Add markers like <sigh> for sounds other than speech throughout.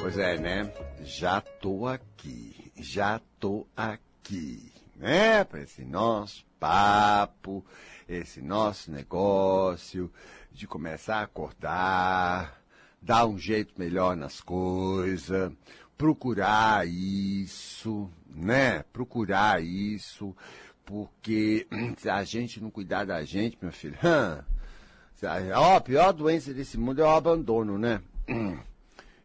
Pois é, né? Já tô aqui, já tô aqui, né? Para esse nosso papo, esse nosso negócio de começar a acordar, dar um jeito melhor nas coisas, procurar isso, né? Procurar isso, porque <clears throat> se a gente não cuidar da gente, meu filho, ó, a pior doença desse mundo é o abandono, né? <clears throat>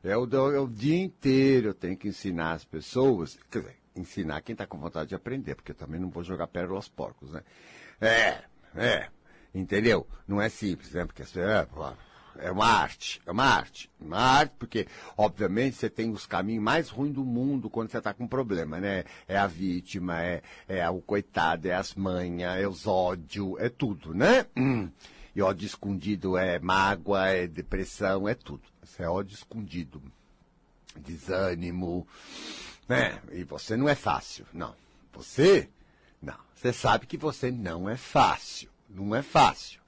É o, é o dia inteiro eu tenho que ensinar as pessoas, quer dizer, ensinar quem está com vontade de aprender, porque eu também não vou jogar pérola aos porcos, né? É, é, entendeu? Não é simples, né? Porque é, é uma arte, é uma arte, uma arte, porque, obviamente, você tem os caminhos mais ruins do mundo quando você está com problema, né? É a vítima, é, é o coitado, é as manhas, é os ódios, é tudo, né? Hum. E ódio escondido é mágoa, é depressão, é tudo. Isso é ódio escondido. Desânimo, né? E você não é fácil. Não. Você, não. Você sabe que você não é fácil. Não é fácil.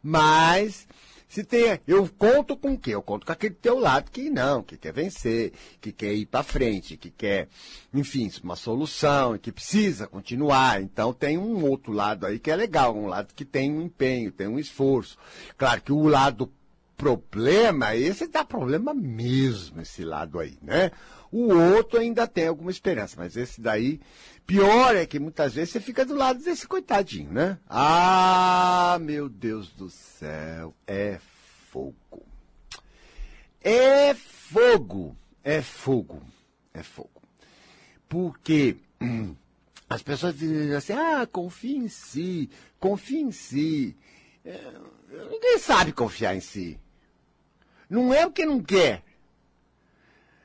Mas, se tem, eu conto com o quê? Eu conto com aquele teu lado que não, que quer vencer, que quer ir para frente, que quer, enfim, uma solução, que precisa continuar. Então tem um outro lado aí que é legal, um lado que tem um empenho, tem um esforço. Claro que o lado problema, esse dá problema mesmo, esse lado aí, né? O outro ainda tem alguma esperança, mas esse daí, pior é que muitas vezes você fica do lado desse coitadinho, né? Ah, meu Deus do céu, é fogo. É fogo, é fogo, é fogo. Porque <clears throat> as pessoas dizem assim, ah, confia em si, confia em si. É, ninguém sabe confiar em si. Não é o que não quer.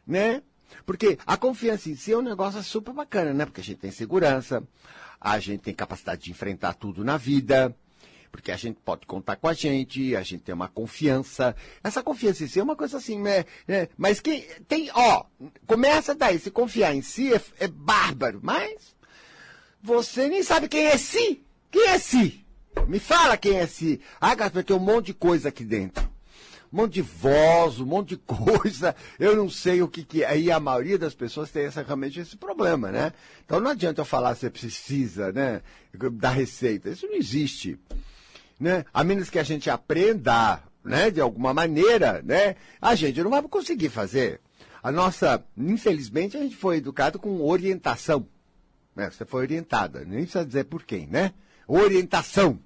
Né? Porque a confiança em si é um negócio super bacana, né? Porque a gente tem segurança, a gente tem capacidade de enfrentar tudo na vida, porque a gente pode contar com a gente, a gente tem uma confiança. Essa confiança em si é uma coisa assim, né? né? Mas que tem, ó, começa daí, se confiar em si é, é bárbaro, mas você nem sabe quem é si. Quem é si? Me fala quem é si. Ah, Gaspar, tem um monte de coisa aqui dentro um monte de voz, um monte de <laughs> coisa, eu não sei o que, que é. Aí a maioria das pessoas tem essa, realmente esse problema, né? Então não adianta eu falar você precisa, né, da receita. Isso não existe. Né? A menos que a gente aprenda, né, de alguma maneira, né, a gente não vai conseguir fazer. A nossa, infelizmente, a gente foi educado com orientação. Né? Você foi orientada, nem precisa dizer por quem, né? Orientação.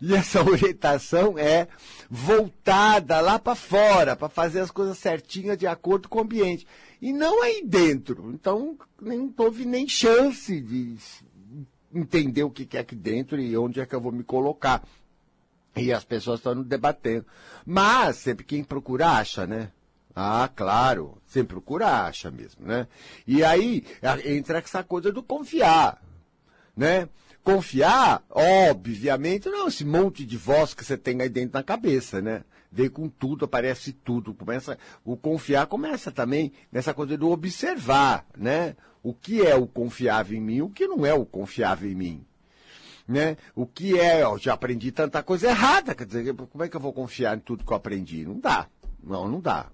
E essa <laughs> orientação é voltada lá para fora, para fazer as coisas certinhas de acordo com o ambiente. E não aí dentro. Então, nem houve nem chance de entender o que é aqui dentro e onde é que eu vou me colocar. E as pessoas estão debatendo. Mas, sempre quem procura acha, né? Ah, claro, sempre procura acha mesmo, né? E aí entra essa coisa do confiar, né? Confiar, obviamente, não esse monte de voz que você tem aí dentro na cabeça, né? Vem com tudo, aparece tudo. Começa, o confiar começa também nessa coisa do observar, né? O que é o confiável em mim, o que não é o confiável em mim. Né? O que é, eu já aprendi tanta coisa errada, quer dizer, como é que eu vou confiar em tudo que eu aprendi? Não dá. Não, não dá.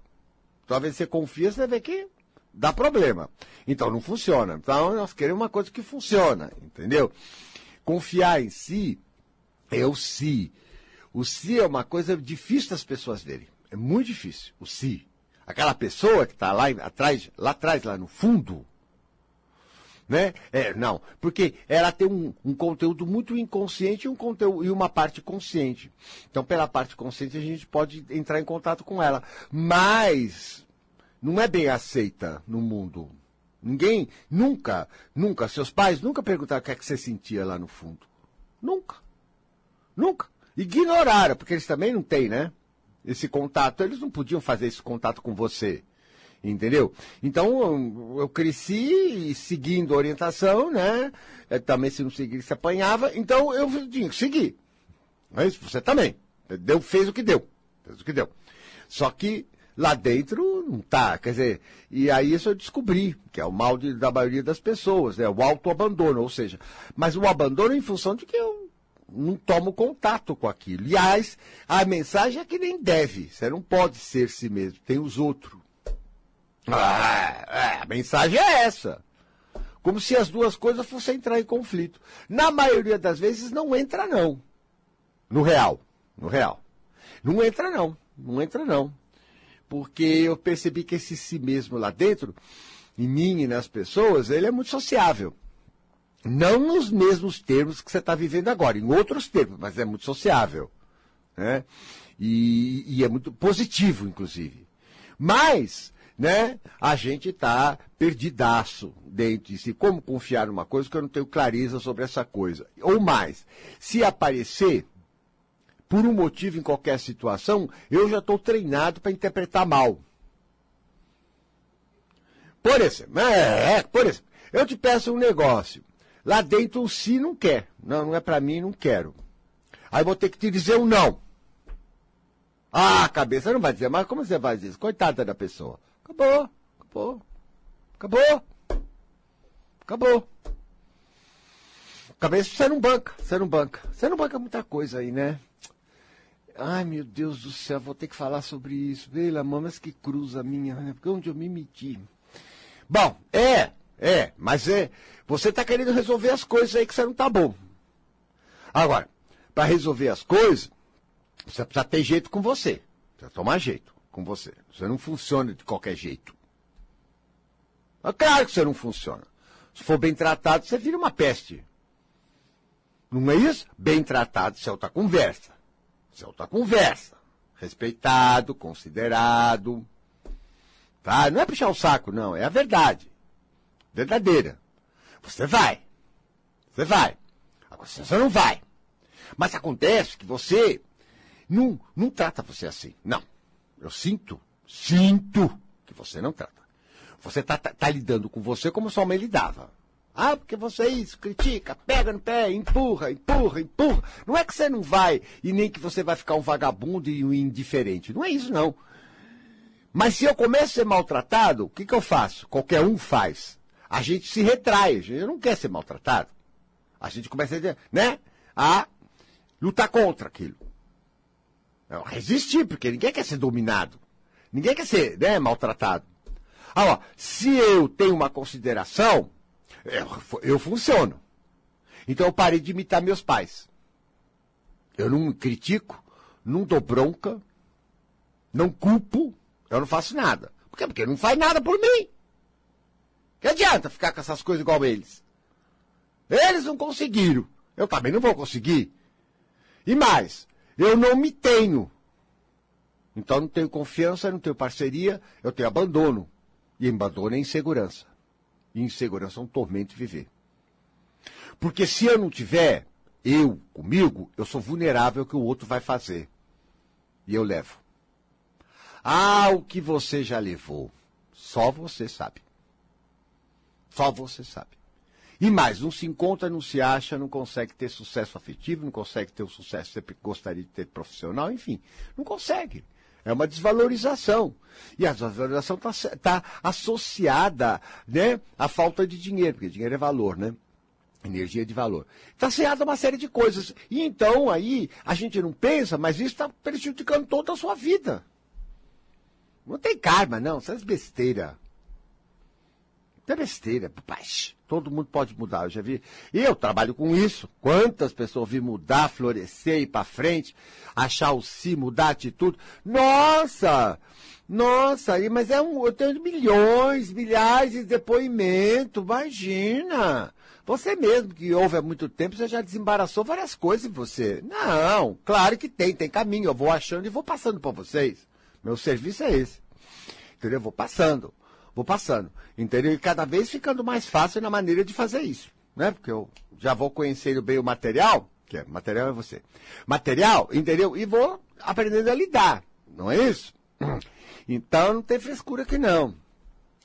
Talvez você confia, você ver que dá problema. Então não funciona. Então nós queremos uma coisa que funciona, entendeu? Confiar em si é o si. O si é uma coisa difícil das pessoas verem. É muito difícil. O si. Aquela pessoa que está lá atrás, lá atrás, lá no fundo, né? É, não, porque ela tem um, um, conteúdo muito inconsciente e, um conteúdo, e uma parte consciente. Então, pela parte consciente, a gente pode entrar em contato com ela. Mas não é bem aceita no mundo. Ninguém, nunca, nunca, seus pais nunca perguntaram o que é que você sentia lá no fundo. Nunca. Nunca. Ignoraram, porque eles também não têm, né? Esse contato. Eles não podiam fazer esse contato com você. Entendeu? Então, eu cresci seguindo a orientação, né? É, também se não seguir, se apanhava. Então, eu tinha que seguir. Mas você também. Deu, fez o que deu. Fez o que deu. Só que Lá dentro não tá, quer dizer, e aí isso eu descobri, que é o mal de, da maioria das pessoas, né? O autoabandono, ou seja, mas o abandono em função de que eu não tomo contato com aquilo. Aliás, a mensagem é que nem deve, você não pode ser si mesmo, tem os outros. Ah, é, a mensagem é essa. Como se as duas coisas fossem entrar em conflito. Na maioria das vezes não entra não. No real. No real. Não entra não. Não entra não. Porque eu percebi que esse si mesmo lá dentro, em mim e nas pessoas, ele é muito sociável. Não nos mesmos termos que você está vivendo agora, em outros termos, mas é muito sociável. Né? E, e é muito positivo, inclusive. Mas né? A gente está perdidaço dentro de si. Como confiar numa coisa que eu não tenho clareza sobre essa coisa? Ou mais, se aparecer, por um motivo em qualquer situação, eu já estou treinado para interpretar mal. Por exemplo, é, é, por exemplo, eu te peço um negócio. Lá dentro o sim não quer. Não, não é para mim, não quero. Aí vou ter que te dizer um não. Ah, cabeça não vai dizer, mas como você vai dizer? Coitada da pessoa. Acabou, acabou, acabou, acabou. Cabeça você não banca, você não banca. Você não banca muita coisa aí, né? Ai, meu Deus do céu, vou ter que falar sobre isso. Pelo amor, mas que cruza minha, né? Porque onde eu me meti. Bom, é, é, mas é. Você está querendo resolver as coisas aí que você não tá bom. Agora, para resolver as coisas, você precisa ter jeito com você. Precisa tomar jeito com você. Você não funciona de qualquer jeito. É claro que você não funciona. Se for bem tratado, você vira uma peste. Não é isso? Bem tratado, você é outra conversa. Você é outra conversa. Respeitado, considerado. Tá? Não é puxar o saco, não. É a verdade. Verdadeira. Você vai. Você vai. Agora você não vai. Mas acontece que você não, não trata você assim. Não. Eu sinto, sinto que você não trata. Você está tá, tá lidando com você como sua mãe lidava. Ah, porque você é isso, critica, pega no pé, empurra, empurra, empurra. Não é que você não vai e nem que você vai ficar um vagabundo e um indiferente. Não é isso, não. Mas se eu começo a ser maltratado, o que, que eu faço? Qualquer um faz. A gente se retrai, a gente não quer ser maltratado. A gente começa a, né, a lutar contra aquilo. Resistir, porque ninguém quer ser dominado. Ninguém quer ser né, maltratado. Ah, se eu tenho uma consideração, eu, eu funciono. Então eu parei de imitar meus pais. Eu não critico, não dou bronca, não culpo, eu não faço nada. Por quê? Porque não faz nada por mim. Que adianta ficar com essas coisas igual eles? Eles não conseguiram. Eu também não vou conseguir. E mais, eu não me tenho. Então não tenho confiança, não tenho parceria, eu tenho abandono. E abandono é insegurança. E insegurança é um tormento viver. Porque se eu não tiver, eu comigo, eu sou vulnerável ao que o outro vai fazer. E eu levo. Ah, o que você já levou. Só você sabe. Só você sabe. E mais, não se encontra, não se acha, não consegue ter sucesso afetivo, não consegue ter o sucesso que você gostaria de ter profissional, enfim, não consegue. É uma desvalorização. E a desvalorização está tá associada né, à falta de dinheiro, porque dinheiro é valor, né? Energia de valor. Está associada a uma série de coisas. E então aí a gente não pensa, mas isso está prejudicando toda a sua vida. Não tem karma, não. Isso é besteira. É besteira, paz. Todo mundo pode mudar, eu já vi. E eu trabalho com isso. Quantas pessoas vi mudar, florescer, ir para frente, achar o si, mudar a atitude. Nossa! Nossa, mas é um, eu tenho milhões, milhares de depoimentos, imagina! Você mesmo que ouve há muito tempo, você já desembaraçou várias coisas em você. Não, claro que tem, tem caminho. Eu vou achando e vou passando para vocês. Meu serviço é esse. Entendeu? Eu vou passando vou passando. Entendeu? E cada vez ficando mais fácil na maneira de fazer isso. Né? Porque eu já vou conhecendo bem o material, que é material é você. Material, entendeu? E vou aprendendo a lidar. Não é isso? <clears throat> Então não tem frescura aqui não.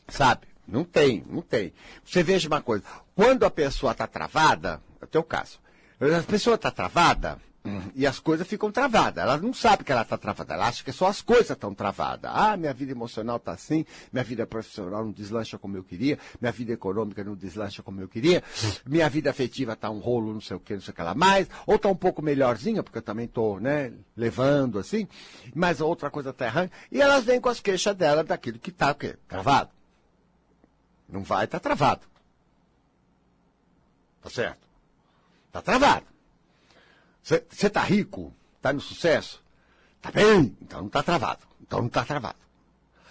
Sabe? Não tem, não tem. Você veja uma coisa, quando a pessoa está travada, é o teu caso, a pessoa está travada, E as coisas ficam travadas. Ela não sabe que ela está travada. Ela acha que só as coisas estão travadas. Ah, minha vida emocional está assim, minha vida profissional não deslancha como eu queria, minha vida econômica não deslancha como eu queria, minha vida afetiva está um rolo, não sei o que, não sei o que lá mais, ou está um pouco melhorzinha, porque eu também estou, né, levando assim, mas outra coisa está errando. E elas vêm com as queixas dela daquilo que está? Travado. Não vai, está travado. Tá certo? Está travado. Você está rico? Está no sucesso? Tá bem? Então não está travado. Então não está travado.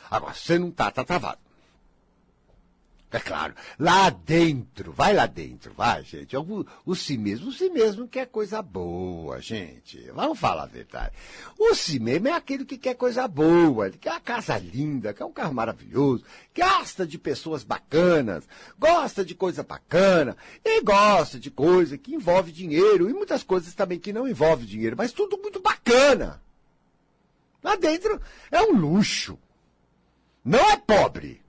Agora, se você não está, está travado. É claro, lá dentro, vai lá dentro, vai, gente. O, o si mesmo, o si mesmo quer coisa boa, gente. Vamos falar a verdade. O si mesmo é aquele que quer coisa boa, que quer uma casa linda, quer um carro maravilhoso, gosta de pessoas bacanas, gosta de coisa bacana, e gosta de coisa que envolve dinheiro, e muitas coisas também que não envolvem dinheiro, mas tudo muito bacana. Lá dentro é um luxo. Não é pobre.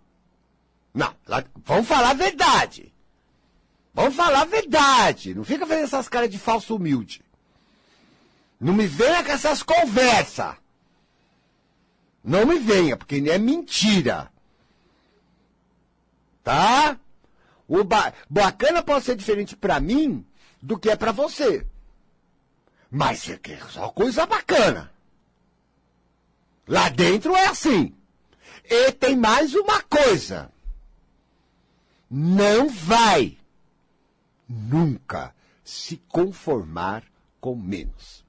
Não, lá, vamos falar a verdade. Vamos falar a verdade. Não fica fazendo essas caras de falso humilde. Não me venha com essas conversas. Não me venha, porque é mentira. Tá? O ba bacana pode ser diferente para mim do que é para você. Mas você quer só coisa bacana. Lá dentro é assim. E tem mais uma coisa não vai nunca se conformar com menos.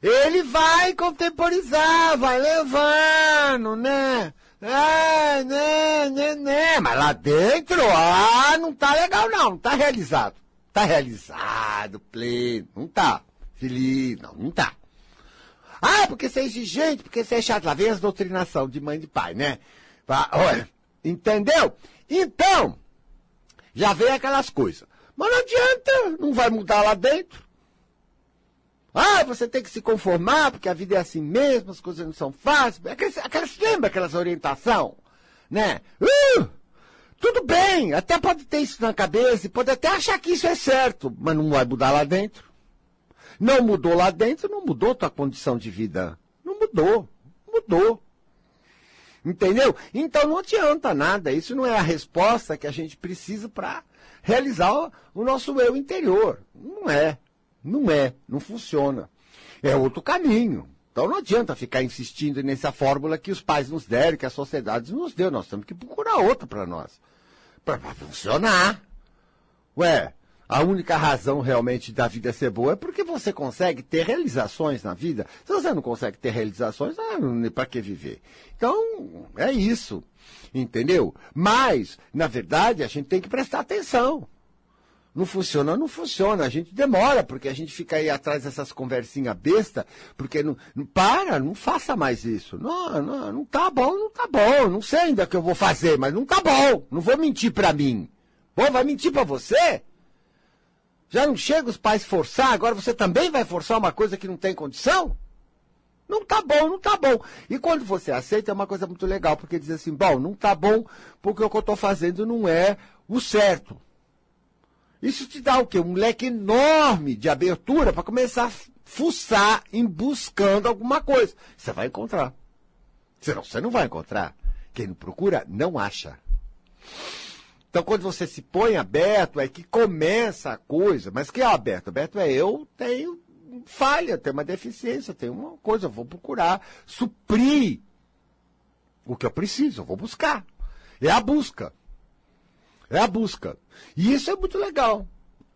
Ele vai contemporizar, vai levando, né? Ah, né, né, né. Mas lá dentro, ah, não tá legal não, não tá realizado. Tá realizado, pleno, não tá. Feliz, não, não tá. Ah, porque você é exigente, porque você é chato. Lá vem as doutrinação de mãe e de pai, né? Olha, entendeu? Então, já vem aquelas coisas. Mas não adianta, não vai mudar lá dentro. Ah, você tem que se conformar, porque a vida é assim mesmo, as coisas não são fáceis. Aquelas, aquelas lembra aquelas orientação, né? Uh, tudo bem, até pode ter isso na cabeça, pode até achar que isso é certo, mas não vai mudar lá dentro. Não mudou lá dentro, não mudou tua condição de vida. Não mudou, mudou. Entendeu? Então não adianta nada. Isso não é a resposta que a gente precisa para realizar o, nosso eu interior. Não é. Não é. Não funciona. É outro caminho. Então não adianta ficar insistindo nessa fórmula que os pais nos deram, que a sociedade nos deu. Nós temos que procurar outra para nós. Para funcionar. Ué, a única razão realmente da vida ser boa é porque você consegue ter realizações na vida. Se você não consegue ter realizações, ah, para que viver? Então, é isso. Entendeu? Mas, na verdade, a gente tem que prestar atenção. Não funciona, não funciona. A gente demora, porque a gente fica aí atrás dessas conversinhas besta, porque não, não, para, não faça mais isso. Não, não, não tá bom, não tá bom. Não sei ainda o que eu vou fazer, mas não tá bom. Não vou mentir para mim. Bom, vai mentir para você? Já não chega os pais forçar, agora você também vai forçar uma coisa que não tem condição? Não tá bom, não tá bom. E quando você aceita, é uma coisa muito legal, porque diz assim, bom, não tá bom, porque o que eu estou fazendo não é o certo. Isso te dá o quê? Um leque enorme de abertura para começar a fuçar em buscando alguma coisa. Você vai encontrar. Senão você não vai encontrar. Quem não procura, não acha. Então, quando você se põe aberto, é que começa a coisa. Mas que é aberto? Aberto é eu tenho falha, tenho uma deficiência, tenho uma coisa, eu vou procurar suprir o que eu preciso, eu vou buscar. É a busca. É a busca. E isso é muito legal.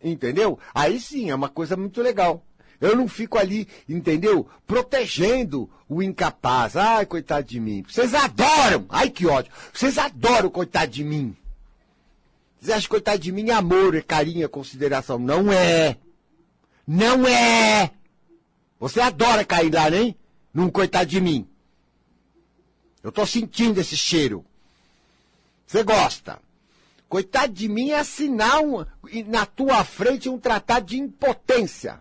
Entendeu? Aí sim, é uma coisa muito legal. Eu não fico ali, entendeu? Protegendo o incapaz. Ai, coitado de mim. Vocês adoram. Ai, que ódio. Vocês adoram, coitado de mim. Você acha que coitado de mim é amor, é carinho, consideração? Não é. Não é. Você adora cair lá, né? Num coitado de mim. Eu tô sentindo esse cheiro. Você gosta. Coitado de mim é assinar um, na tua frente um tratado de impotência.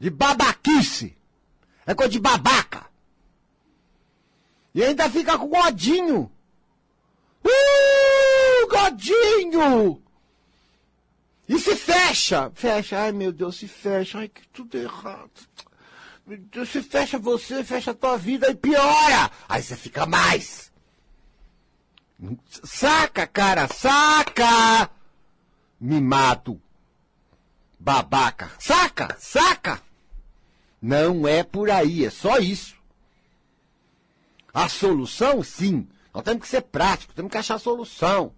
De babaquice. É coisa de babaca. E ainda fica com godinho. Uh! Godinho! E se fecha. Fecha. Ai, meu Deus, se fecha. Ai, que tudo errado. Meu Deus, se fecha você, fecha a tua vida e piora. Aí você fica mais. Saca, cara, saca! Mimado. Babaca. Saca, saca! Não é por aí, é só isso. A solução, sim. Nós temos que ser práticos, temos que achar solução.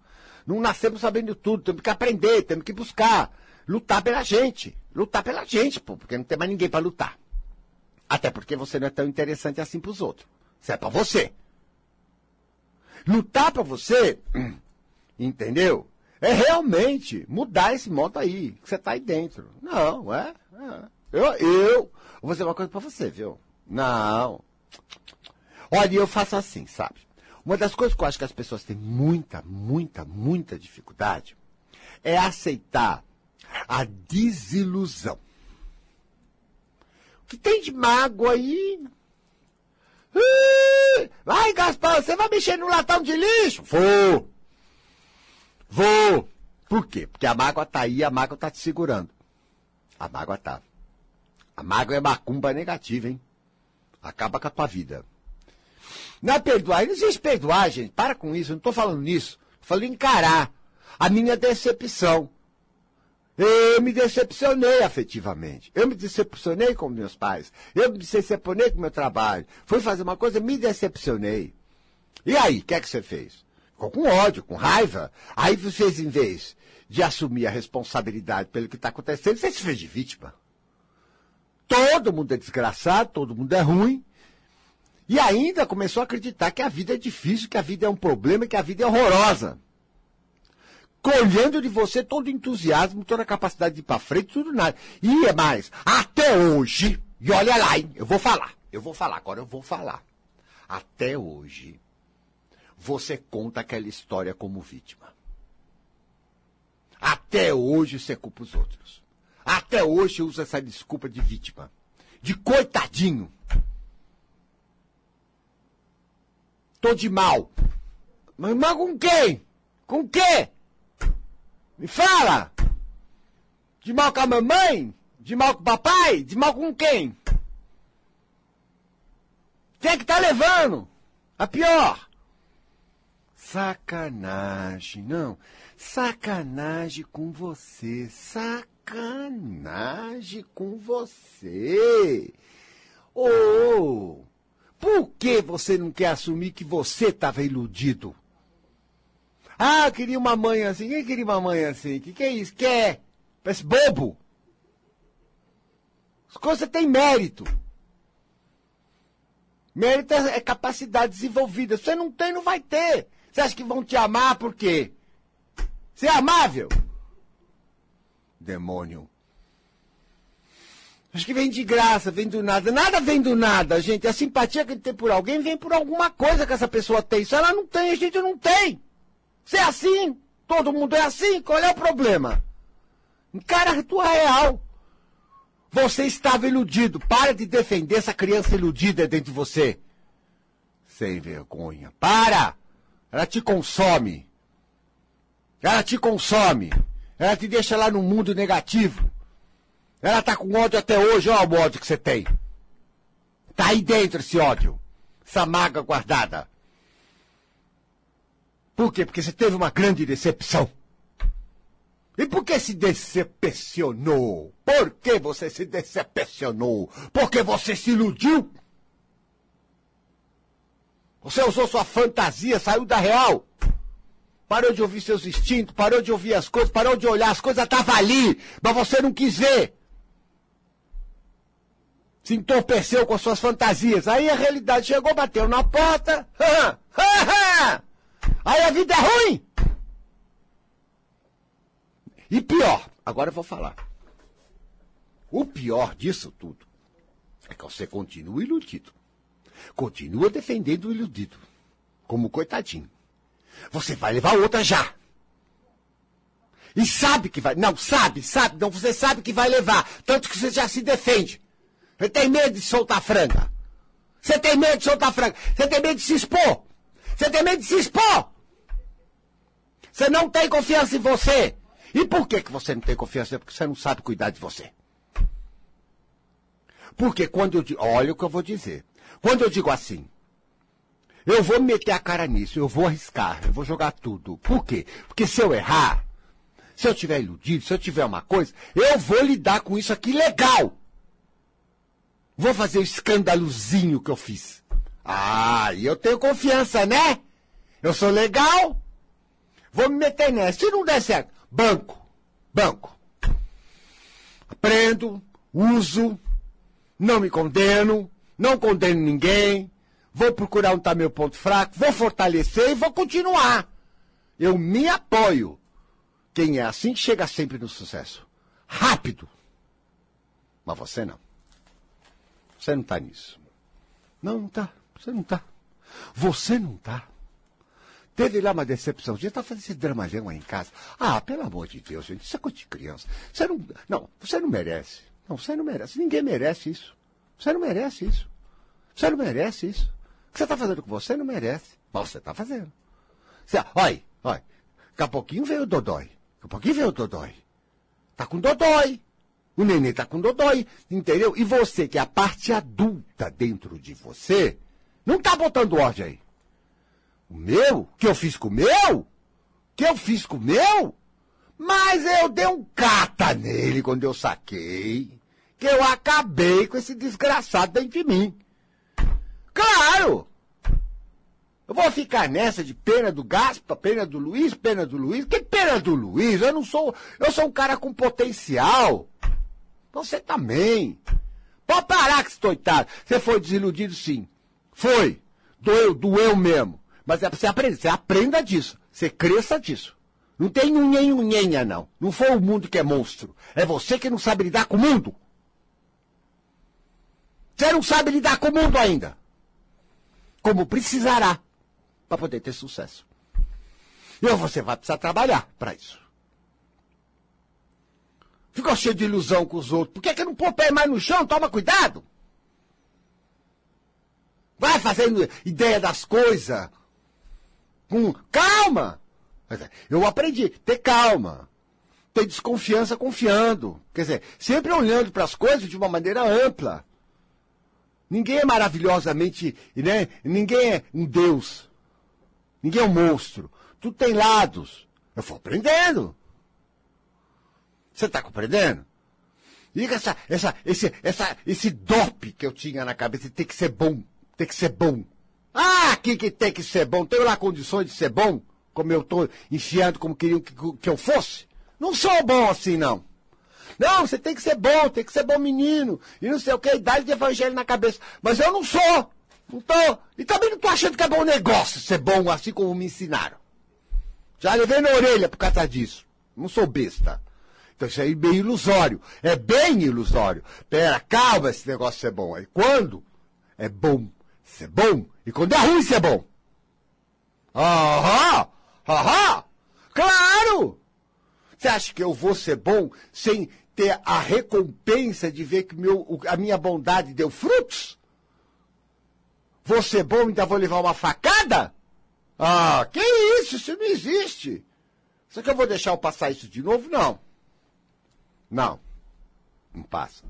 Não nascemos sabendo tudo, temos que aprender, temos que buscar. Lutar pela gente. Lutar pela gente, pô, porque não tem mais ninguém para lutar. Até porque você não é tão interessante assim para os outros. Isso é para você. Lutar para você, <clears throat> entendeu? É realmente mudar esse modo aí, que você tá aí dentro. Não, é. é. Eu, eu vou fazer uma coisa para você, viu? Não. Olha, eu faço assim, sabe? Uma das coisas que eu acho que as pessoas têm muita, muita, muita dificuldade é aceitar a desilusão. O que tem de mágoa aí? Vai, Gaspar, você vai mexer no latão de lixo? Vou. Vou. Por quê? Porque a mágoa tá aí, a mágoa tá te segurando. A mágoa tá. A mágoa é macumba negativa, hein? Acaba com a tua vida. Não é perdoar. Não existe perdoar, gente. Para com isso. Eu não estou falando nisso. Estou falando encarar a minha decepção. Eu me decepcionei afetivamente. Eu me decepcionei com meus pais. Eu me decepcionei com meu trabalho. Fui fazer uma coisa, me decepcionei. E aí, o que é que você fez? Ficou com ódio, com raiva. Aí você, em vez de assumir a responsabilidade pelo que está acontecendo, você se fez de vítima. Todo mundo é desgraçado, todo mundo é ruim. E ainda começou a acreditar que a vida é difícil, que a vida é um problema, que a vida é horrorosa. Colhendo de você todo o entusiasmo, toda a capacidade de ir para frente, tudo nada. E é mais, até hoje, e olha lá, hein, eu vou falar, eu vou falar, agora eu vou falar. Até hoje, você conta aquela história como vítima. Até hoje você culpa os outros. Até hoje usa essa desculpa de vítima. De coitadinho. Tô de mal. Mas mal com quem? Com quê? Me fala! De mal com a mamãe? De mal com o papai? De mal com quem? Quem é que tá levando? A pior. Sacanagem, não. Sacanagem com você. Sacanagem com você. Ô, oh, por que você não quer assumir que você estava iludido? Ah, eu queria uma mãe assim. Quem queria uma mãe assim? Que que é isso? Quer? Parece bobo. As coisas têm mérito. Mérito é, é capacidade desenvolvida. Você não tem, não vai ter. Você acha que vão te amar por quê? Você é amável? Demônio. Acho que vem de graça, vem do nada. Nada vem do nada, gente. A simpatia que gente tem por alguém vem por alguma coisa que essa pessoa tem. Se ela não tem, a gente não tem. Se é assim, todo mundo é assim, qual é o problema? Encara a tua real. Você estava iludido. Para de defender essa criança iludida dentro de você. Sem vergonha. Para! Ela te consome. Ela te consome. Ela te deixa lá no mundo negativo. Ela tá com ódio até hoje, olha o ódio que você tem. Tá aí dentro esse ódio. Essa maga guardada. Por quê? Porque você teve uma grande decepção. E por que se decepcionou? Por que você se decepcionou? Porque você se iludiu? Você usou sua fantasia, saiu da real. Parou de ouvir seus instintos, parou de ouvir as coisas, parou de olhar, as coisas estavam ali, mas você não quis ver se entorpeceu com suas fantasias. Aí a realidade chegou, bateu na porta. <laughs> Aí a vida é ruim. E pior, agora eu vou falar. O pior disso tudo é que você continua iludido. Continua defendendo o iludido. Como coitadinho. Você vai levar outra já. E sabe que vai. Não, sabe, sabe. Não, você sabe que vai levar. Tanto que você já se defende. Você tem medo de soltar franga. Você tem medo de soltar franga. Você tem medo de se expor. Você tem medo de se expor. Você não tem confiança em você. E por que, que você não tem confiança? Porque você não sabe cuidar de você. Porque quando eu digo, olha o que eu vou dizer. Quando eu digo assim, eu vou meter a cara nisso, eu vou arriscar, eu vou jogar tudo. Por quê? Porque se eu errar, se eu tiver iludido, se eu tiver uma coisa, eu vou lidar com isso aqui legal. Vou fazer o escandalozinho que eu fiz. Ah, e eu tenho confiança, né? Eu sou legal. Vou me meter nessa. Se não der certo, banco. Banco. Aprendo, uso, não me condeno, não condeno ninguém. Vou procurar onde está meu ponto fraco, vou fortalecer e vou continuar. Eu me apoio. Quem é assim chega sempre no sucesso. Rápido. Mas você não. Você não está nisso. Não, não está. Você não está. Você não está. Teve lá uma decepção. Você está fazendo esse dramalhão aí em casa. Ah, pelo amor de Deus, gente. Isso é coisa de criança. Você não. Não, você não merece. Não, você não merece. Ninguém merece isso. Você não merece isso. Você não merece isso. O que você está fazendo com você não merece. Mas você está fazendo. Você, olha, olha. Daqui a pouquinho veio o Dodói. Daqui a pouquinho veio o Dodói. Tá com Dodói. O neném tá com Dodói. Entendeu? E você, que é a parte adulta dentro de você, não tá botando ordem aí. O meu? que eu fiz com o meu? que eu fiz com o meu? Mas eu dei um cata nele quando eu saquei. Que eu acabei com esse desgraçado dentro de mim. Claro! Eu vou ficar nessa de pena do Gaspa, pena do Luiz, pena do Luiz. Que pena do Luiz? Eu não sou. Eu sou um cara com potencial. Você também. Pode parar com esse toitado. Você foi desiludido, sim. Foi. Doeu, doeu mesmo. Mas é pra você aprender. Você aprenda disso. Você cresça disso. Não tem unhen unhenha, não. Não foi o mundo que é monstro. É você que não sabe lidar com o mundo. Você não sabe lidar com o mundo ainda. Como precisará para poder ter sucesso. E você vai precisar trabalhar para isso. Ficou cheio de ilusão com os outros. Por que, que não pôr o pé mais no chão? Toma cuidado. Vai fazendo ideia das coisas. Com calma. Eu aprendi, ter calma. Ter desconfiança confiando. Quer dizer, sempre olhando para as coisas de uma maneira ampla. Ninguém é maravilhosamente, né? Ninguém é um Deus. Ninguém é um monstro. Tudo tem lados. Eu vou aprendendo. Você está compreendendo? Liga essa, essa, esse, essa, esse dope que eu tinha na cabeça. Tem que ser bom. Tem que ser bom. Ah, aqui que tem que ser bom. Tenho lá condições de ser bom, como eu estou enfiando, como queriam que, que eu fosse. Não sou bom assim, não. Não, você tem que ser bom, tem que ser bom menino. E não sei o que, idade de evangelho na cabeça. Mas eu não sou. Não tô. E também não tô achando que é bom negócio ser bom assim como me ensinaram. Já levei na orelha por causa disso. Não sou besta. Então isso aí é bem ilusório. É bem ilusório. Pera, calma esse negócio ser bom. Aí quando é bom ser bom, e quando é ruim ser bom. Aham! Aham! Claro! Você acha que eu vou ser bom sem ter a recompensa de ver que meu, a minha bondade deu frutos? Vou ser bom e ainda vou levar uma facada? Ah, que isso? Isso não existe. Será que eu vou deixar eu passar isso de novo? Não. Não. Não passa.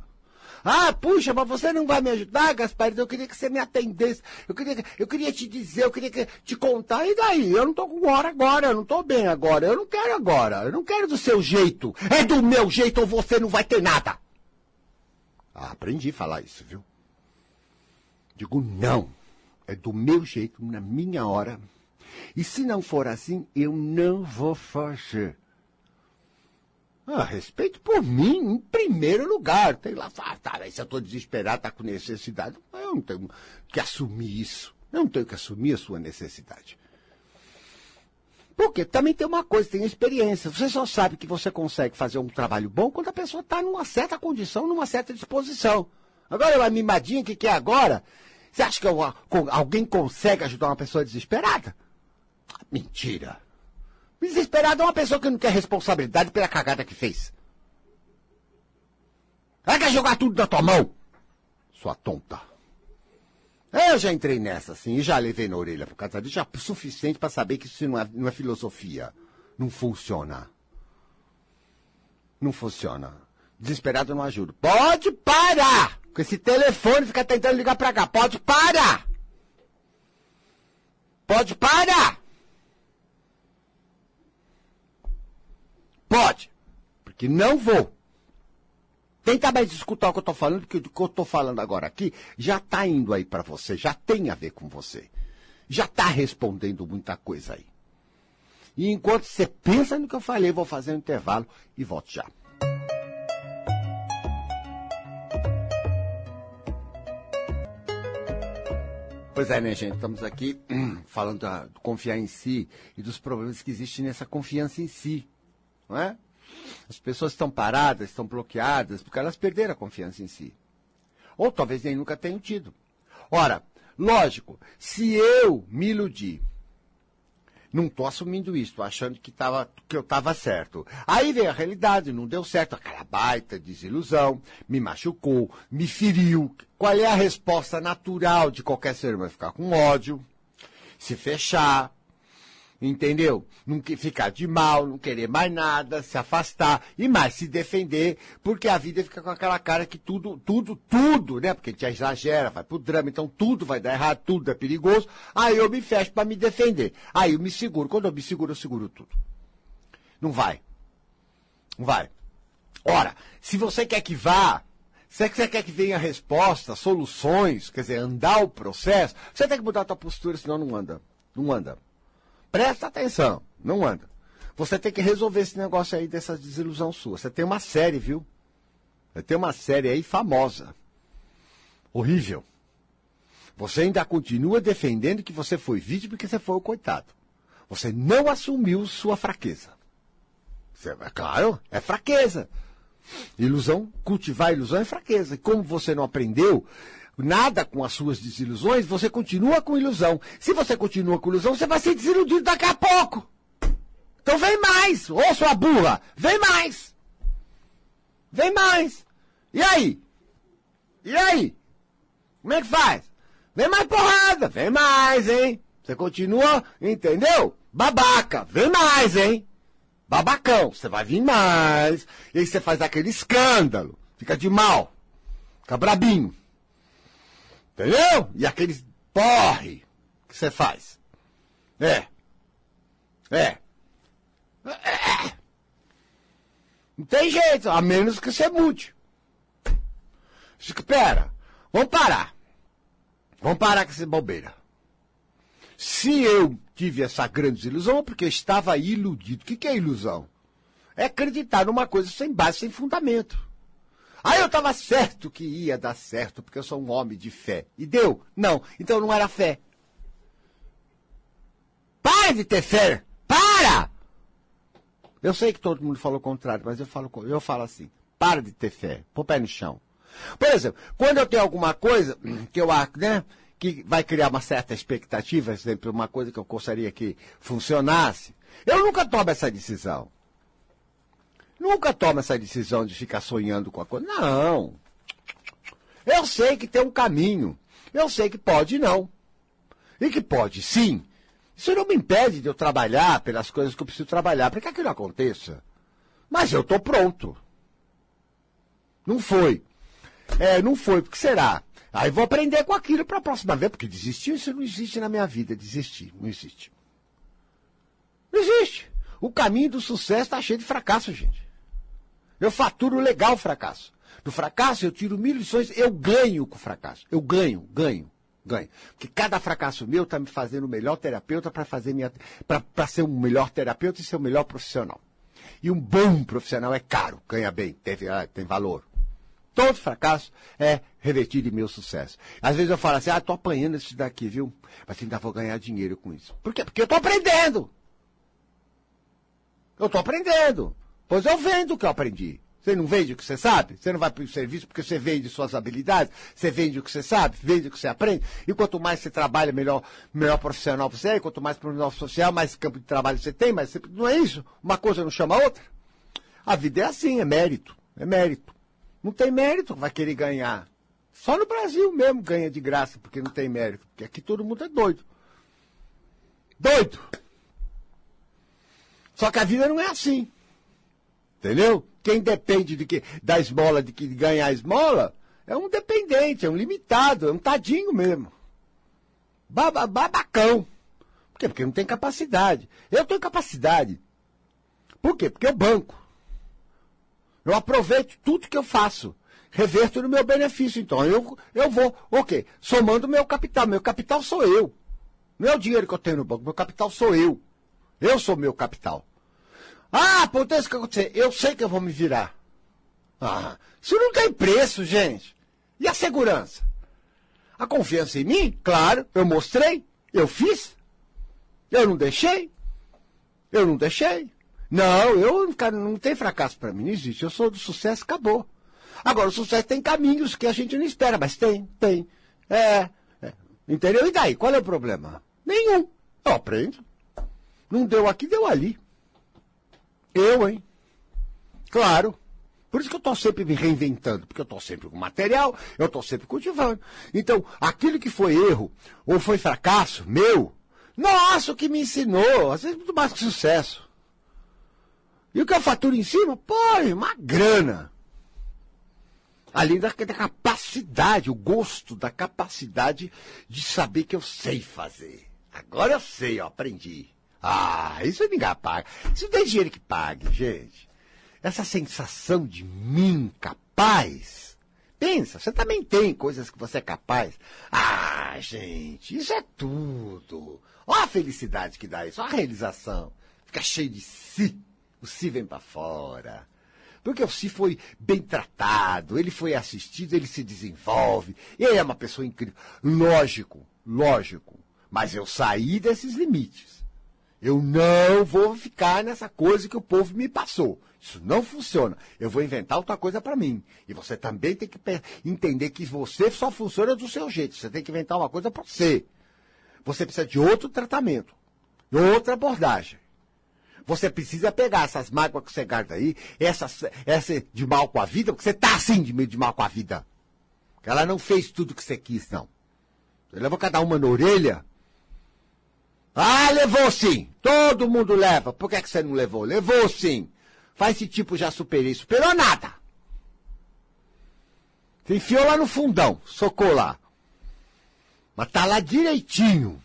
Ah, puxa, mas você não vai me ajudar, Gaspar? Eu queria que você me atendesse. Eu queria, eu queria te dizer, eu queria te contar. E daí? Eu não tô com hora agora, eu não tô bem agora. Eu não quero agora. Eu não quero do seu jeito. É do meu jeito ou você não vai ter nada. Ah, aprendi a falar isso, viu? Digo não. É do meu jeito, na minha hora. E se não for assim, eu não vou fazer. Ah, respeito por mim, em primeiro lugar. Tem lá, ah, tá, se eu estou desesperado, está com necessidade. Eu não tenho que assumir isso. Eu não tenho que assumir a sua necessidade. Porque também tem uma coisa, tem experiência. Você só sabe que você consegue fazer um trabalho bom quando a pessoa está numa certa condição, numa certa disposição. Agora, uma mimadinha que quer agora, você acha que alguém consegue ajudar uma pessoa desesperada? Mentira. Desesperado é uma pessoa que não quer responsabilidade pela cagada que fez. Ela quer jogar tudo na tua mão. Sua tonta. Eu já entrei nessa, assim, e já levei na orelha por causa disso, já é suficiente para saber que isso não é, não é filosofia. Não funciona. Não funciona. Desesperado não ajuda. Pode parar! Com esse telefone fica tentando ligar pra cá. Pode parar! Pode parar! Pode! Porque não vou. Tenta mais escutar o que eu estou falando, porque o que eu estou falando agora aqui já está indo aí para você, já tem a ver com você. Já está respondendo muita coisa aí. E enquanto você pensa no que eu falei, vou fazer um intervalo e volto já. Pois é, né, gente? Estamos aqui <clears throat> falando do confiar em si e dos problemas que existem nessa confiança em si. Não é? As pessoas estão paradas, estão bloqueadas, porque elas perderam a confiança em si. Ou talvez nem nunca tenham tido. Ora, lógico, se eu me iludi, não estou assumindo isso, achando que, tava, que eu estava certo. Aí veio a realidade, não deu certo, aquela baita desilusão, me machucou, me feriu. Qual é a resposta natural de qualquer ser humano? Ficar com ódio, se fechar, entendeu? Não ficar de mal, não querer mais nada, se afastar e mais se defender, porque a vida fica com aquela cara que tudo, tudo, tudo, né? Porque a gente exagera, vai pro drama, então tudo vai dar errado, tudo é perigoso. Aí eu me fecho para me defender. Aí eu me seguro. Quando eu me seguro, eu seguro tudo. Não vai. Não vai. Ora, se você quer que vá, se você quer que venha resposta, soluções, quer dizer, andar o processo, você tem que mudar a tua postura, senão não anda. Não anda. Presta atenção, não anda. Você tem que resolver esse negócio aí dessa desilusão sua. Você tem uma série, viu? Você tem uma série aí famosa. Horrível. Você ainda continua defendendo que você foi vítima porque você foi o coitado. Você não assumiu sua fraqueza. Você, é claro, é fraqueza. Ilusão, cultivar ilusão é fraqueza. E como você não aprendeu, nada com as suas desilusões, você continua com ilusão. Se você continua com ilusão, você vai ser desiludido daqui a pouco. Então vem mais, ô sua burra, vem mais. Vem mais. E aí? E aí? Como é que faz? Vem mais porrada, vem mais, hein? Você continua, entendeu? Babaca, vem mais, hein? Babacão, você vai vir mais. E aí você faz aquele escândalo, fica de mal, fica brabinho. Entendeu? E aqueles porre que você faz. É. É. É. Não tem jeito, a menos que você mude. Espera, vamos parar. Vamos parar com essa bobeira. Se eu tive essa grande ilusão, é porque eu estava iludido. O que é ilusão? É acreditar numa coisa sem base, sem fundamento. Aí eu estava certo que ia dar certo, porque eu sou um homem de fé. E deu? Não. Então não era fé. Para de ter fé! Para! Eu sei que todo mundo falou o contrário, mas eu falo, eu falo assim. Para de ter fé. Põe pé no chão. Por exemplo, quando eu tenho alguma coisa <clears throat> que eu acho, né? Que vai criar uma certa expectativa, por exemplo, uma coisa que eu gostaria que funcionasse, eu nunca tomo essa decisão. Nunca toma essa decisão de ficar sonhando com a coisa. Não. Eu sei que tem um caminho. Eu sei que pode não. E que pode sim. Isso não me impede de eu trabalhar pelas coisas que eu preciso trabalhar para que aquilo aconteça. Mas eu estou pronto. Não foi. É, não foi, porque será? Aí vou aprender com aquilo para a próxima vez, porque desistir, isso não existe na minha vida. Desistir, não existe. Não existe. O caminho do sucesso está cheio de fracasso, gente. Eu faturo legal o fracasso. Do fracasso eu tiro mil lições, eu ganho com o fracasso. Eu ganho, ganho, ganho. Porque cada fracasso meu está me fazendo o melhor terapeuta para fazer minha. para ser um melhor terapeuta e ser o um melhor profissional. E um bom profissional é caro, ganha bem, tem, ah, tem valor. Todo fracasso é revertido em meu sucesso. Às vezes eu falo assim, ah, tô apanhando isso daqui, viu? Mas ainda vou ganhar dinheiro com isso. Por quê? Porque eu tô aprendendo. Eu tô aprendendo. Pois eu vendo o que eu aprendi. Você não vende o que você sabe? Você não vai para o serviço porque você vende suas habilidades? Você vende o que você sabe? Vende o que você aprende? E quanto mais você trabalha, melhor, melhor profissional você é. E quanto mais profissional social, mais campo de trabalho você tem. Mas não é isso? Uma coisa não chama a outra? A vida é assim, é mérito. É mérito. Não tem mérito, vai querer ganhar. Só no Brasil mesmo ganha de graça, porque não tem mérito. Porque aqui todo mundo é doido. Doido! Só que a vida não é assim. Entendeu? Quem depende de que, da esmola, de, que, ganhar a esmola, é um dependente, é um limitado, é um tadinho mesmo. Baba, babacão. Por quê? Porque não tem capacidade. Eu tenho capacidade. Por quê? Porque eu banco. Eu aproveito tudo que eu faço. Reverto no meu benefício. Então, eu, eu vou, o quê? Somando meu capital. Meu capital sou eu. Não é o dinheiro que eu tenho no banco. Meu capital sou eu. Eu sou meu capital. Ah, acontece o que acontecer. Eu sei que eu vou me virar. Ah, isso não tem preço, gente. E a segurança? A confiança em mim? Claro, eu mostrei, eu fiz. Eu não deixei. Eu não deixei. Não, eu cara, não tem fracasso para mim, não existe. Eu sou do sucesso, acabou. Agora, o sucesso tem caminhos que a gente não espera, mas tem, tem. É, é. Entendeu? E daí? Qual é o problema? Nenhum. Eu aprendo. Não deu aqui, deu ali. Eu, hein? Claro. Por isso que eu estou sempre me reinventando, porque eu estou sempre com material, eu estou sempre cultivando. Então, aquilo que foi erro ou foi fracasso meu, nossa, o que me ensinou, às vezes muito mais que sucesso. E o que eu faturo em cima? Pô, uma grana. Além da, da capacidade, o gosto da capacidade de saber que eu sei fazer. Agora eu sei, eu aprendi. Ah, isso ninguém paga. Isso tem dinheiro que pague, gente. Essa sensação de mim capaz. Pensa, você também tem coisas que você é capaz. Ah, gente, isso é tudo. Olha a felicidade que dá isso, olha a realização. Fica cheio de si. O si vem para fora. Porque o si foi bem tratado, ele foi assistido, ele se desenvolve. Ele é uma pessoa incrível. Lógico, lógico. Mas eu saí desses limites. Eu não vou ficar nessa coisa que o povo me passou. Isso não funciona. Eu vou inventar outra coisa para mim. E você também tem que entender que você só funciona do seu jeito. Você tem que inventar uma coisa para você. Você precisa de outro tratamento, de outra abordagem. Você precisa pegar essas mágoas que você guarda aí, essa, essa de mal com a vida, porque você tá assim de, de mal com a vida. Ela não fez tudo que você quis, não. Você levou cada uma na orelha, ah, levou sim. Todo mundo leva. Por que, é que você não levou? Levou sim. Faz esse tipo já superei. Superou nada. Você enfiou lá no fundão. Socou lá. Mas tá lá direitinho.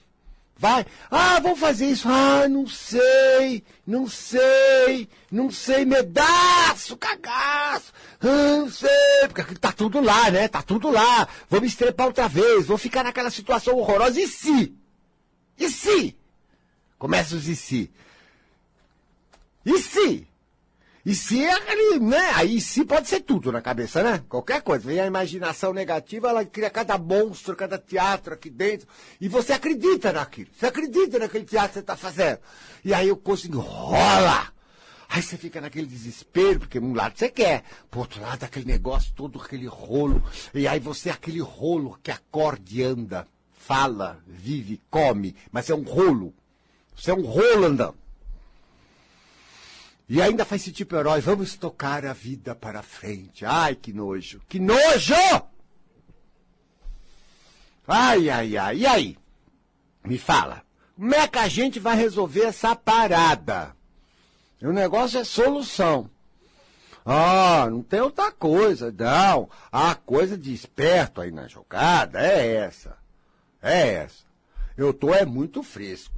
Vai. Ah, vamos fazer isso. Ah, não sei. Não sei. Não sei. Medaço, cagaço. Ah, não sei. Porque tá tudo lá, né? Tá tudo lá. Vou me estrepar outra vez. Vou ficar naquela situação horrorosa. E se? E se? Começa os e se. E se? E se é aquele, né? Aí se pode ser tudo na cabeça, né? Qualquer coisa. Vem a imaginação negativa, ela cria cada monstro, cada teatro aqui dentro. E você acredita naquilo. Você acredita naquele teatro que você está fazendo. E aí o coisa enrola. Aí você fica naquele desespero, porque um lado você quer, por outro lado aquele negócio, todo aquele rolo. E aí você aquele rolo que acorde e anda fala, vive, come, mas é um rolo. Você é um rolo andando. E ainda faz esse tipo herói. Vamos tocar a vida para frente. Ai, que nojo. Que nojo! Ai, ai, ai. E aí? Me fala. Como é que a gente vai resolver essa parada? O negócio é solução. Ah, não tem outra coisa, não. A coisa de esperto aí na jogada é essa. É essa. Eu tô é muito fresco.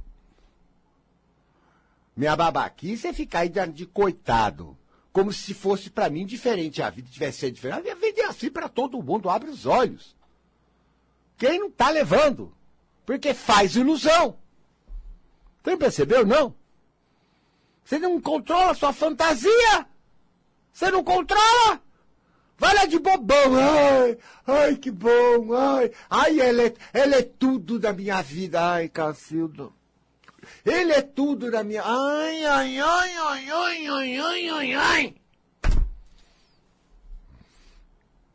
Minha babaquice é ficar aí de, coitado. Como se fosse para mim diferente. A vida tivesse sido diferente. A vida é assim para todo mundo. Abre os olhos. Quem não tá levando? Porque faz ilusão. Você não percebeu, não? Você não controla a sua fantasia. Você não controla. Vai lá de bobão. Ai, ai, que bom. Ai, ai ela, é, ela é tudo da minha vida. Ai, Cacildo. Ele é tudo na minha. Ai, ai, ai, ai, ai, ai, ai, ai, ai.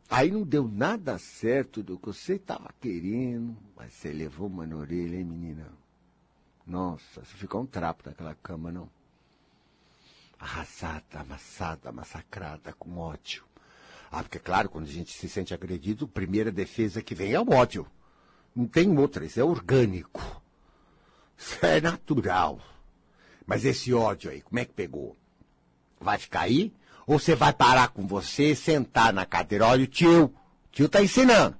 Aí não deu nada certo do que você estava querendo, mas você levou uma na orelha, hein, menina? Nossa, você ficou um trapo naquela cama, não? Arrasada, amassada, massacrada, com ódio. Ah, porque, claro, quando a gente se sente agredido, a primeira defesa que vem é o ódio. Não tem outra, isso é orgânico. Isso é natural. Mas esse ódio aí, como é que pegou? Vai ficar aí? Ou você vai parar com você, sentar na cadeira, olha o tio, o tio tá ensinando.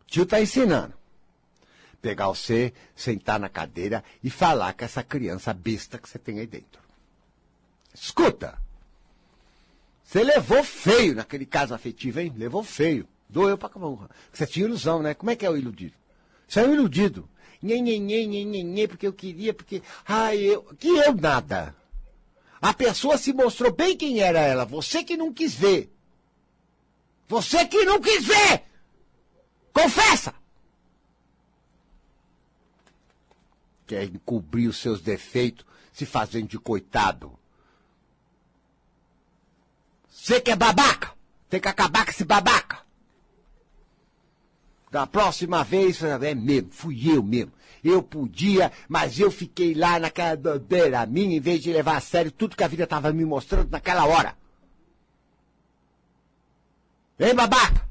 O tio tá ensinando. Pegar você, sentar na cadeira e falar com essa criança besta que você tem aí dentro. Escuta! Você levou feio naquele caso afetivo, hein? Levou feio. Doeu pra caramba. Você tinha ilusão, né? Como é que é o iludido? Você é um iludido. Nhê, nhê, nhê, nhê, porque eu queria, porque. Ai, eu. Que eu nada. A pessoa se mostrou bem quem era ela. Você que não quis ver. Você que não quis ver! Confessa! Quer encobrir os seus defeitos, se fazendo de coitado. Você que é babaca! Tem que acabar com esse babaca! Da próxima vez, é mesmo, fui eu mesmo. Eu podia, mas eu fiquei lá naquela doideira minha, em vez de levar a sério tudo que a vida estava me mostrando naquela hora. Hein, babaca?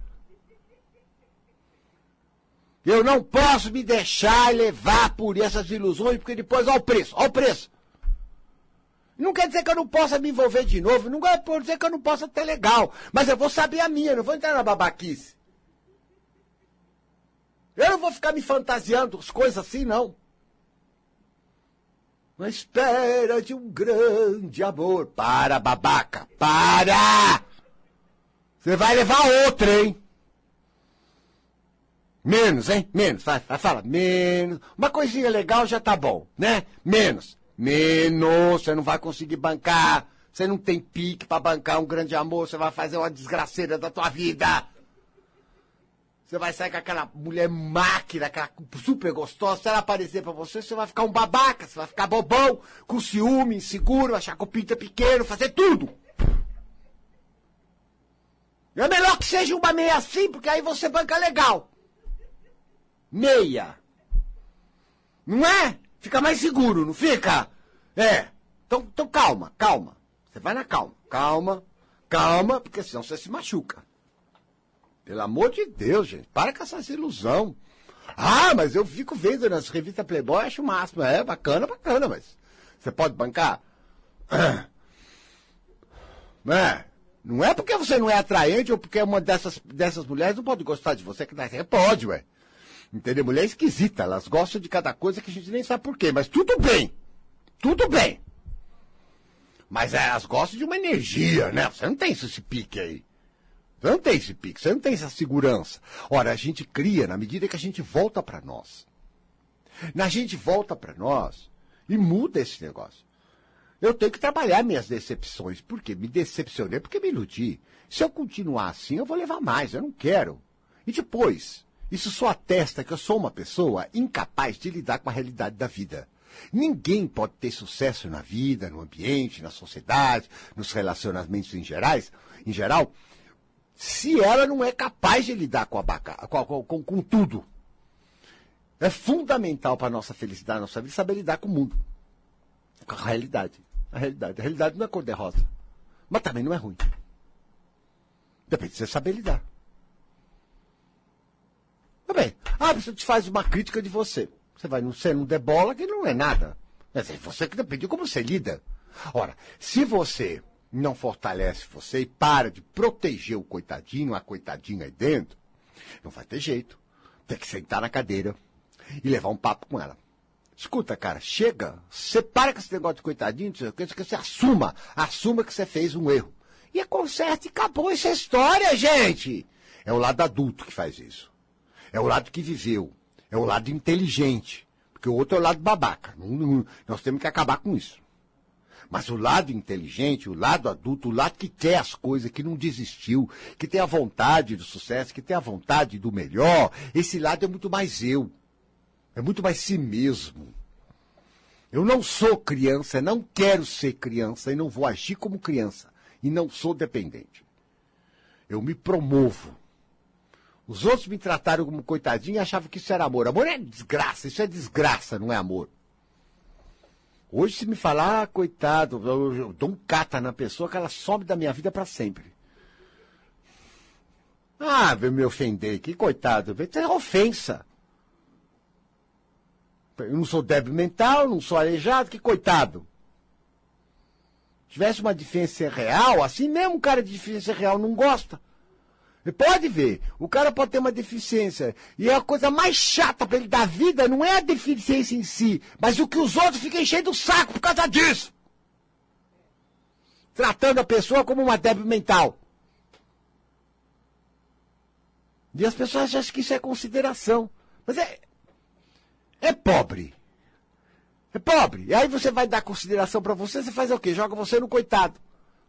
Eu não posso me deixar levar por essas ilusões, porque depois, olha o preço, olha o preço. Não quer dizer que eu não possa me envolver de novo, não quer dizer que eu não possa ter legal. Mas eu vou saber a minha, não vou entrar na babaquice. Eu não vou ficar me fantasiando as coisas assim, não. Na espera de um grande amor. Para, babaca, para! Você vai levar outra, hein? Menos, hein? Menos. Vai, fala. Menos. Uma coisinha legal já tá bom, né? Menos. Menos. Você não vai conseguir bancar. Você não tem pique para bancar um grande amor. Você vai fazer uma desgraceira da tua vida. Você vai sair com aquela mulher máquina, aquela super gostosa. Se ela aparecer pra você, você vai ficar um babaca, você vai ficar bobão, com ciúme, inseguro, achar que o pinto é pequeno, fazer tudo. É melhor que seja uma meia assim, porque aí você banca legal. Meia. Não é? Fica mais seguro, não fica? É. Então, então calma, calma. Você vai na calma. Calma, calma, porque senão você se machuca. Pelo amor de Deus, gente, para com essa ilusão. Ah, mas eu fico vendo nas revistas Playboy, acho o máximo. É bacana, bacana, mas você pode bancar? <clears throat> É. Não é porque você não é atraente ou porque uma dessas, dessas mulheres não pode gostar de você que dá. Pode, ué. Entendeu? Mulher esquisita, elas gostam de cada coisa que a gente nem sabe por quê, mas tudo bem. Tudo bem. Mas elas gostam de uma energia, né? Você não tem esse pique aí. Você não tem esse pique, você não tem essa segurança. Ora, a gente cria na medida que a gente volta para nós. Na gente volta para nós e muda esse negócio. Eu tenho que trabalhar minhas decepções. Por quê? Me decepcionei porque me iludi. Se eu continuar assim, eu vou levar mais. Eu não quero. E depois, isso só atesta que eu sou uma pessoa incapaz de lidar com a realidade da vida. Ninguém pode ter sucesso na vida, no ambiente, na sociedade, nos relacionamentos em, gerais, em geral, se ela não é capaz de lidar com, com, com, com tudo. É fundamental para a nossa felicidade, nossa vida, saber lidar com o mundo. Com a realidade. A realidade. A realidade não é cor-de-rosa. Mas também não é ruim. Depende de você saber lidar. Tá bem. Ah, você te faz uma crítica de você. Você vai não ser um debola que não é nada. Mas é você que depende de como você lida. Ora, se você não fortalece você e para de proteger o coitadinho, a coitadinha aí dentro, não vai ter jeito. Tem que sentar na cadeira e levar um papo com ela. Escuta, cara, chega, você para com esse negócio de coitadinho, que você assuma, assuma que você fez um erro. E é conserta e acabou essa história, gente. É o lado adulto que faz isso. É o lado que viveu. É o lado inteligente. Porque o outro é o lado babaca. Nós temos que acabar com isso. Mas o lado inteligente, o lado adulto, o lado que quer as coisas, que não desistiu, que tem a vontade do sucesso, que tem a vontade do melhor, esse lado é muito mais eu. É muito mais si mesmo. Eu não sou criança, não quero ser criança e não vou agir como criança. E não sou dependente. Eu me promovo. Os outros me trataram como coitadinho e achavam que isso era amor. Amor é desgraça, isso é desgraça, não é amor. Hoje, se me falar, ah, coitado, eu, eu dou um cata na pessoa que ela some da minha vida para sempre. Ah, veio me ofender, que coitado, isso é ofensa. Eu não sou débil mental, não sou aleijado, que coitado. tivesse uma deficiência real, assim mesmo um cara de deficiência real não gosta. Pode ver, o cara pode ter uma deficiência. E é a coisa mais chata para ele da vida não é a deficiência em si, mas o que os outros ficam enchendo o saco por causa disso. Tratando a pessoa como uma débil mental. E as pessoas acham que isso é consideração. Mas é. É pobre. É pobre. E aí você vai dar consideração para você, você faz o quê? Joga você no coitado.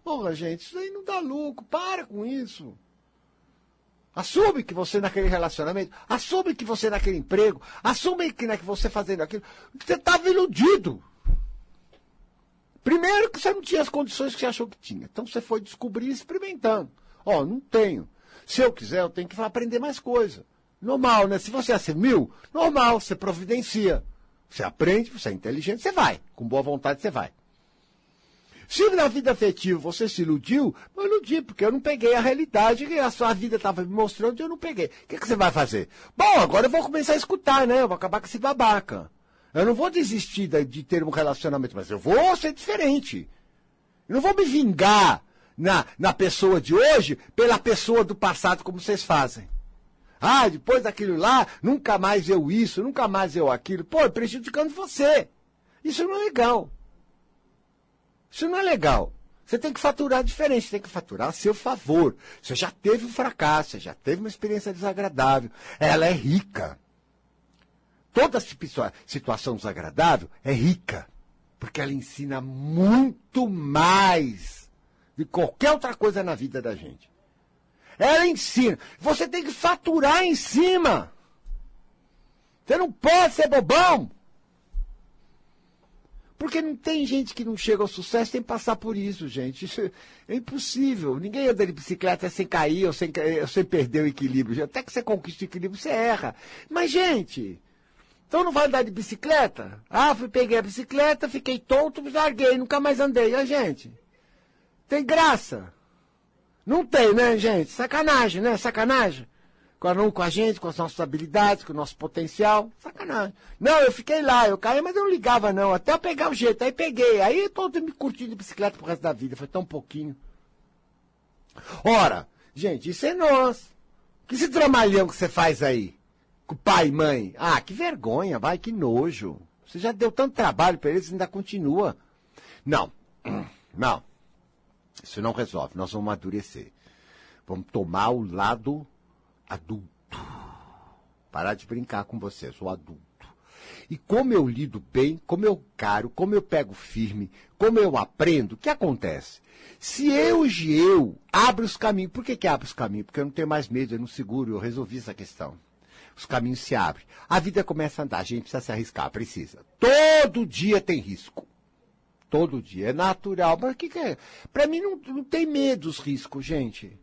Porra, gente, isso aí não dá lucro. Para com isso. Assume que você naquele relacionamento, assume que você naquele emprego, assume que, né, que você fazendo aquilo, você estava iludido. Primeiro que você não tinha as condições que você achou que tinha. Então você foi descobrir experimentando. Ó, oh, não tenho. Se eu quiser, eu tenho que aprender mais coisa. Normal, né? Se você é mil, normal, você providencia. Você aprende, você é inteligente, você vai. Com boa vontade, você vai. Se na vida afetiva você se iludiu, eu iludi, porque eu não peguei a realidade que a sua vida estava me mostrando e eu não peguei. O que, que você vai fazer? Bom, agora eu vou começar a escutar, né? Eu vou acabar com esse babaca. Eu não vou desistir de ter um relacionamento, mas eu vou ser diferente. Eu não vou me vingar na, na pessoa de hoje pela pessoa do passado, como vocês fazem. Ah, depois daquilo lá, nunca mais eu isso, nunca mais eu aquilo. Pô, prejudicando você. Isso não é legal. Isso não é legal. Você tem que faturar diferente, você tem que faturar a seu favor. Você já teve um fracasso, você já teve uma experiência desagradável. Ela é rica. Toda situação desagradável é rica. Porque ela ensina muito mais de qualquer outra coisa na vida da gente. Ela ensina. Você tem que faturar em cima. Você não pode ser bobão. Porque não tem gente que não chega ao sucesso sem passar por isso, gente. Isso é impossível. Ninguém anda de bicicleta sem cair ou sem, ou sem perder o equilíbrio. Até que você conquista o equilíbrio, você erra. Mas, gente, então não vai andar de bicicleta? Ah, fui, peguei a bicicleta, fiquei tonto, larguei, nunca mais andei. A gente. Tem graça. Não tem, né, gente? Sacanagem, né? Sacanagem com a, gente, com as nossas habilidades, com o nosso potencial. Sacanagem. Não, eu fiquei lá, eu caí, mas eu não ligava, não. Até eu pegar o jeito. Aí peguei. Aí todo me curtindo de bicicleta pro resto da vida. Foi tão pouquinho. Ora, gente, isso é nós. Que esse dramalhão que você faz aí? Com pai e mãe? Ah, que vergonha, vai, que nojo. Você já deu tanto trabalho para eles e ainda continua. Não, <clears throat> não. Isso não resolve. Nós vamos amadurecer. Vamos tomar o lado adulto. Parar de brincar com você, sou adulto. E como eu lido bem, como eu caro, como eu pego firme, como eu aprendo, o que acontece? Se eu e eu abro os caminhos, por que, que abro os caminhos? Porque eu não tenho mais medo, eu não seguro, eu resolvi essa questão. Os caminhos se abrem. A vida começa a andar, a gente precisa se arriscar, precisa. Todo dia tem risco. Todo dia. É natural. Mas o que, que é? Para mim não, não tem medo os riscos, gente.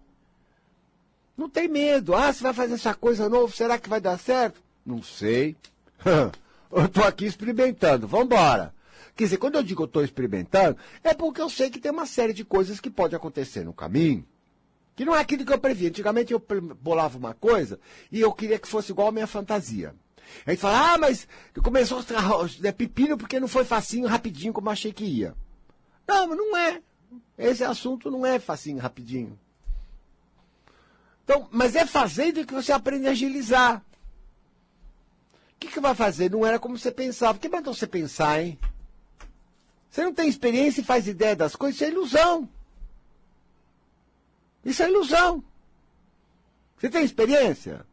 Não tem medo. Ah, você vai fazer essa coisa nova, será que vai dar certo? Não sei. <laughs> eu estou aqui experimentando. Vamos embora. Quer dizer, quando eu digo eu estou experimentando, é porque eu sei que tem uma série de coisas que pode acontecer no caminho. Que não é aquilo que eu previ. Antigamente eu bolava uma coisa e eu queria que fosse igual a minha fantasia. A gente fala, ah, mas começou a é pepino porque não foi facinho, rapidinho, como achei que ia. Não, mas não é. Esse assunto não é facinho, rapidinho. Então, mas é fazendo que você aprende a agilizar. O que, que vai fazer? Não era como você pensava. Que mandou você pensar, hein? Você não tem experiência e faz ideia das coisas, isso é ilusão. Isso é ilusão. Você tem experiência?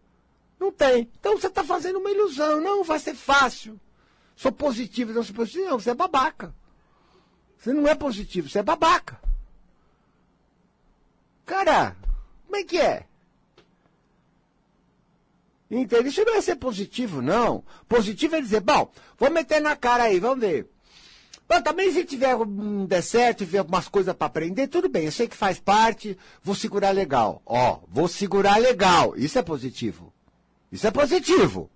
Não tem. Então você está fazendo uma ilusão. Não, vai ser fácil. Sou positivo, não sou positivo. Não, você é babaca. Você não é positivo, você é babaca. Cara, como é que é? Entende? Isso não é ser positivo, não. Positivo é dizer, bom, vou meter na cara aí, vamos ver. Bom, também se tiver um der certo, tiver algumas coisas para aprender, tudo bem, eu sei que faz parte, vou segurar legal. Ó, vou segurar legal. Isso é positivo. Isso é positivo.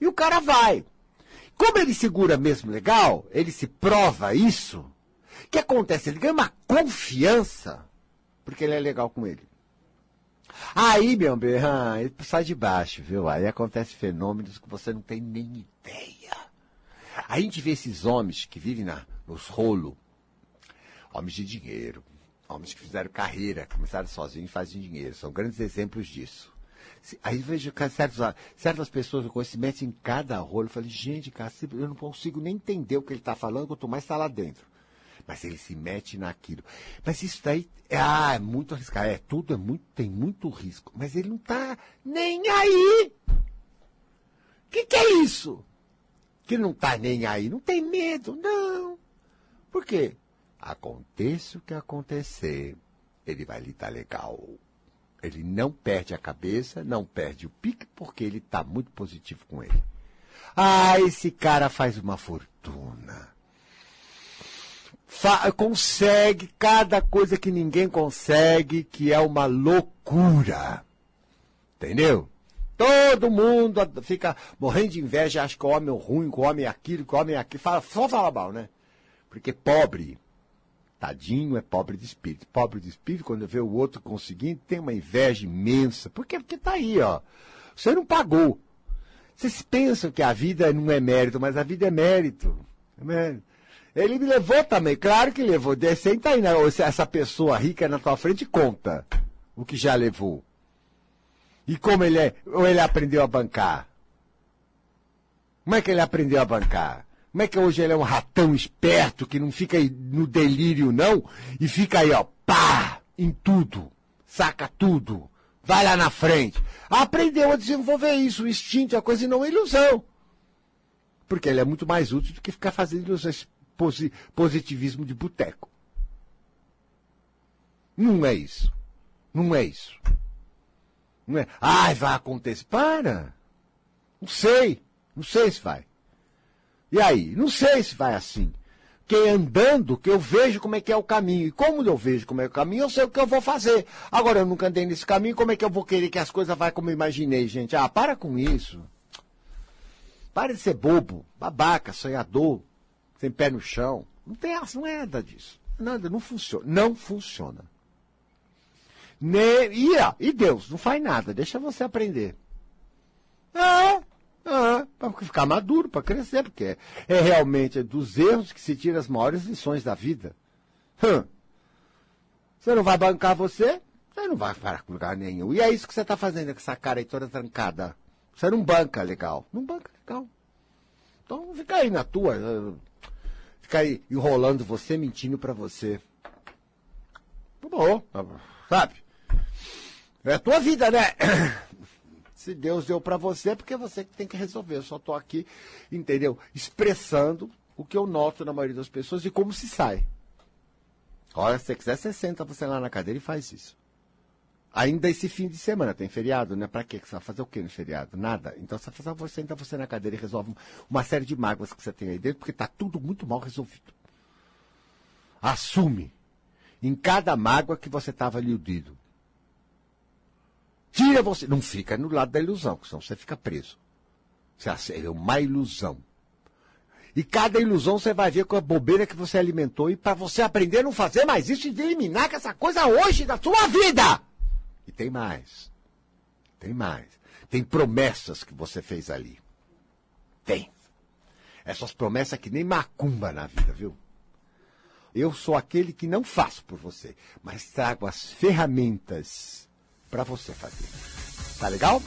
E o cara vai. Como ele segura mesmo legal, ele se prova isso. O que acontece? Ele ganha uma confiança, porque ele é legal com ele. Aí, meu bem, ah, ele sai de baixo, viu? Aí acontece fenômenos que você não tem nem ideia. Aí a gente vê esses homens que vivem na, nos rolos. Homens de dinheiro, homens que fizeram carreira, começaram sozinhos e fazem dinheiro. São grandes exemplos disso. Aí vejo certas, certas pessoas com metem em cada rolo. Eu falei, gente, cara, eu não consigo nem entender o que ele está falando, quanto mais está lá dentro. Mas ele se mete naquilo. Mas isso daí, é, ah, é muito arriscado. É, tudo é muito, tem muito risco. Mas ele não está nem aí. O que, que é isso? Que não está nem aí. Não tem medo, não. Por quê? Aconteça o que acontecer, ele vai lhe dar legal. Ele não perde a cabeça, não perde o pique, porque ele está muito positivo com ele. Ah, esse cara faz uma fortuna. Consegue cada coisa que ninguém consegue, que é uma loucura. Entendeu? Todo mundo fica morrendo de inveja, acha que o homem é ruim, que o homem é aquilo, que o homem é aquilo. Fala, só fala mal, né? Porque pobre Tadinho é pobre de espírito. Pobre de espírito, quando vê o outro conseguindo, tem uma inveja imensa. Por quê? Porque tá aí, ó. Você não pagou. Vocês pensam que a vida não é mérito, mas a vida é mérito. É mérito. Ele me levou também, claro que levou. Senta aí, essa pessoa rica na tua frente conta o que já levou. E como ele é, ou ele aprendeu a bancar? Como é que ele aprendeu a bancar? Como é que hoje ele é um ratão esperto que não fica no delírio, não? E fica aí, ó, pá, em tudo. Saca tudo. Vai lá na frente. Aprendeu a desenvolver isso, o instinto, a coisa e não a ilusão. Porque ele é muito mais útil do que ficar fazendo ilusões, positivismo de boteco. Não é isso. Não é isso. Não é. Ai, vai acontecer. Para! Não sei. Não sei se vai. E aí? Não sei se vai assim. Porque andando, que eu vejo como é que é o caminho. E como eu vejo como é o caminho, eu sei o que eu vou fazer. Agora, eu nunca andei nesse caminho, como é que eu vou querer que as coisas vá como eu imaginei, gente? Ah, para com isso. Para de ser bobo, babaca, sonhador, sem pé no chão. Não tem não é nada disso. Nada, não funciona. Não funciona. Ne, e, e Deus, não faz nada, deixa você aprender. Ah, ah, para ficar maduro, para crescer, porque é, é realmente dos erros que se tira as maiores lições da vida. Você não vai bancar você? Você não vai para lugar nenhum. E é isso que você está fazendo com essa cara aí toda trancada. Você não banca legal. Não banca legal. Então fica aí na tua. Fica aí enrolando você, mentindo para você. Tá bom, sabe? É a tua vida, né? <clears throat> Se Deus deu para você, é porque você que tem que resolver. Eu só estou aqui, entendeu? Expressando o que eu noto na maioria das pessoas e como se sai. Olha, se você quiser, você senta você lá na cadeira e faz isso. Ainda esse fim de semana, tem feriado, né? Para quê? Você vai fazer o quê no feriado? Nada. Então você faz, você senta você na cadeira e resolve uma série de mágoas que você tem aí dentro, porque está tudo muito mal resolvido. Assume em cada mágoa que você estava iludido. Tira você. Não fica no lado da ilusão, senão você fica preso. Você é uma ilusão. E cada ilusão você vai ver com a bobeira que você alimentou. E para você aprender a não fazer mais isso e eliminar essa coisa hoje da sua vida. E tem mais. Tem mais. Tem promessas que você fez ali. Tem. Essas promessas que nem macumba na vida, viu? Eu sou aquele que não faço por você, mas trago as ferramentas para você fazer. Tá legal?